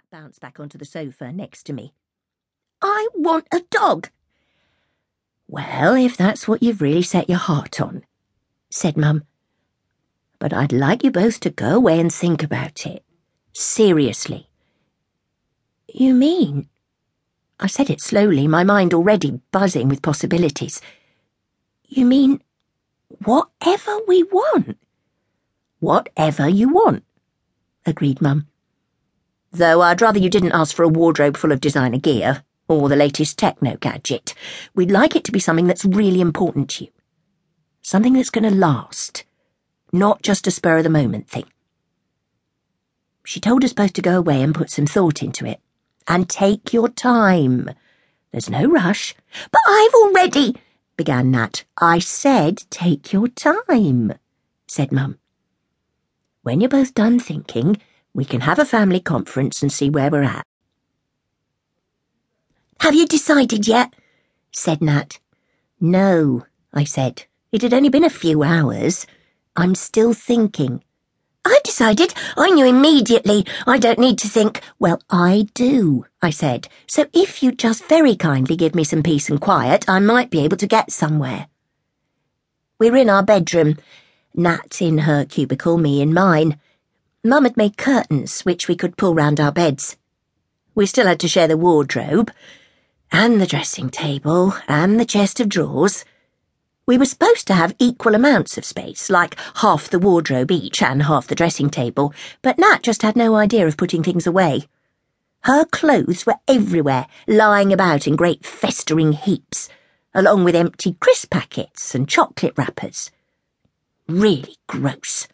Nat bounced back onto the sofa next to me. I want a dog. Well, if that's what you've really set your heart on, said Mum. But I'd like you both to go away and think about it. Seriously. You mean? I said it slowly, my mind already buzzing with possibilities. You mean whatever we want? Whatever you want, agreed Mum. Though I'd rather you didn't ask for a wardrobe full of designer gear or the latest techno gadget. We'd like it to be something that's really important to you. Something that's going to last, not just a spur of the moment thing. She told us both to go away and put some thought into it. And take your time. There's no rush. But I've already, began Nat. I said take your time, said Mum. When you're both done thinking, we can have a family conference and see where we're at. Have you decided yet? said Nat. No, I said. It had only been a few hours. I'm still thinking. I decided. I knew immediately. I don't need to think. Well, I do, I said. So if you just very kindly give me some peace and quiet, I might be able to get somewhere. We're in our bedroom. Nat in her cubicle, me in mine. Mum had made curtains which we could pull round our beds. We still had to share the wardrobe, and the dressing table, and the chest of drawers. We were supposed to have equal amounts of space, like half the wardrobe each and half the dressing table, but Nat just had no idea of putting things away. Her clothes were everywhere, lying about in great festering heaps, along with empty crisp packets and chocolate wrappers. Really gross.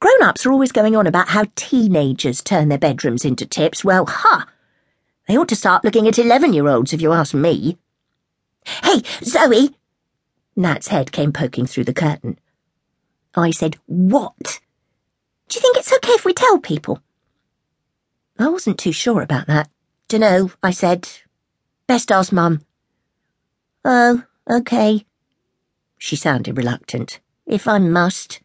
Grown ups are always going on about how teenagers turn their bedrooms into tips. Well, ha! Huh. They ought to start looking at 11 year olds, if you ask me. Hey, Zoe! Nat's head came poking through the curtain. I said, What? Do you think it's okay if we tell people? I wasn't too sure about that. Dunno, I said. Best ask Mum. Oh, okay. She sounded reluctant. If I must.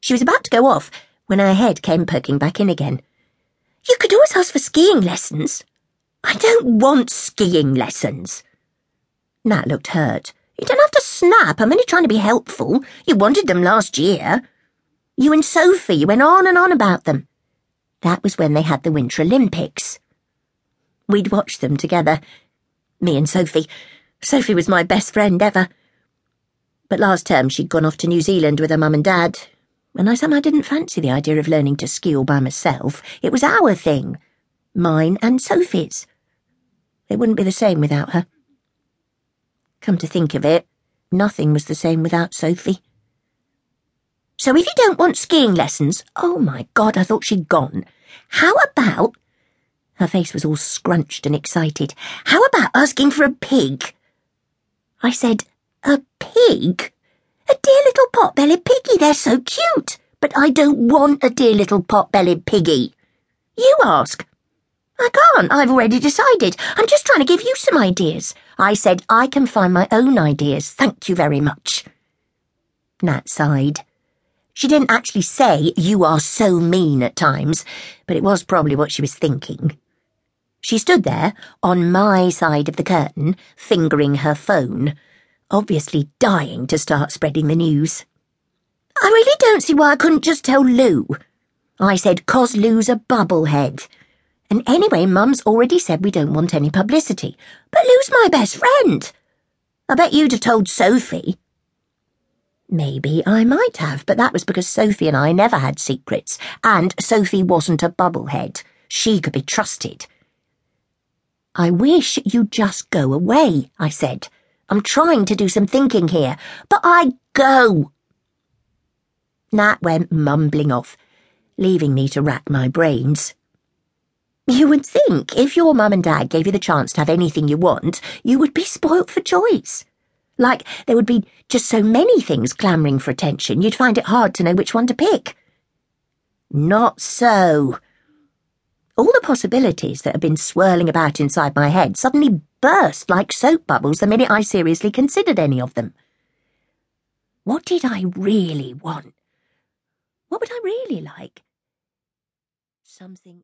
She was about to go off when her head came poking back in again. You could always ask for skiing lessons. I don't want skiing lessons. Nat looked hurt. You don't have to snap. I'm only trying to be helpful. You wanted them last year. You and Sophie, went on and on about them. That was when they had the Winter Olympics. We'd watched them together. Me and Sophie. Sophie was my best friend ever. But last term she'd gone off to New Zealand with her mum and dad, and I somehow didn't fancy the idea of learning to ski all by myself. It was our thing. Mine and Sophie's. It wouldn't be the same without her. Come to think of it, nothing was the same without Sophie. So if you don't want skiing lessons, oh my God, I thought she'd gone. How about... Her face was all scrunched and excited. How about asking for a pig? I said, a pig? Dear little pot-bellied piggy, they're so cute. But I don't want a dear little pot-bellied piggy. You ask. I can't, I've already decided. I'm just trying to give you some ideas. I said I can find my own ideas, thank you very much. Nat sighed. She didn't actually say, you are so mean at times, but it was probably what she was thinking. She stood there, on my side of the curtain, fingering her phone obviously dying to start spreading the news. I really don't see why I couldn't just tell Lou. I said, cause Lou's a bubblehead. And anyway, Mum's already said we don't want any publicity. But Lou's my best friend. I bet you'd have told Sophie. Maybe I might have, but that was because Sophie and I never had secrets, and Sophie wasn't a bubblehead. She could be trusted. I wish you'd just go away, I said. I'm trying to do some thinking here, but I go. Nat went mumbling off, leaving me to rack my brains. You would think if your mum and dad gave you the chance to have anything you want, you would be spoilt for choice. Like there would be just so many things clamouring for attention, you'd find it hard to know which one to pick. Not so. All the possibilities that had been swirling about inside my head suddenly burst like soap bubbles the minute I seriously considered any of them. What did I really want? What would I really like? Something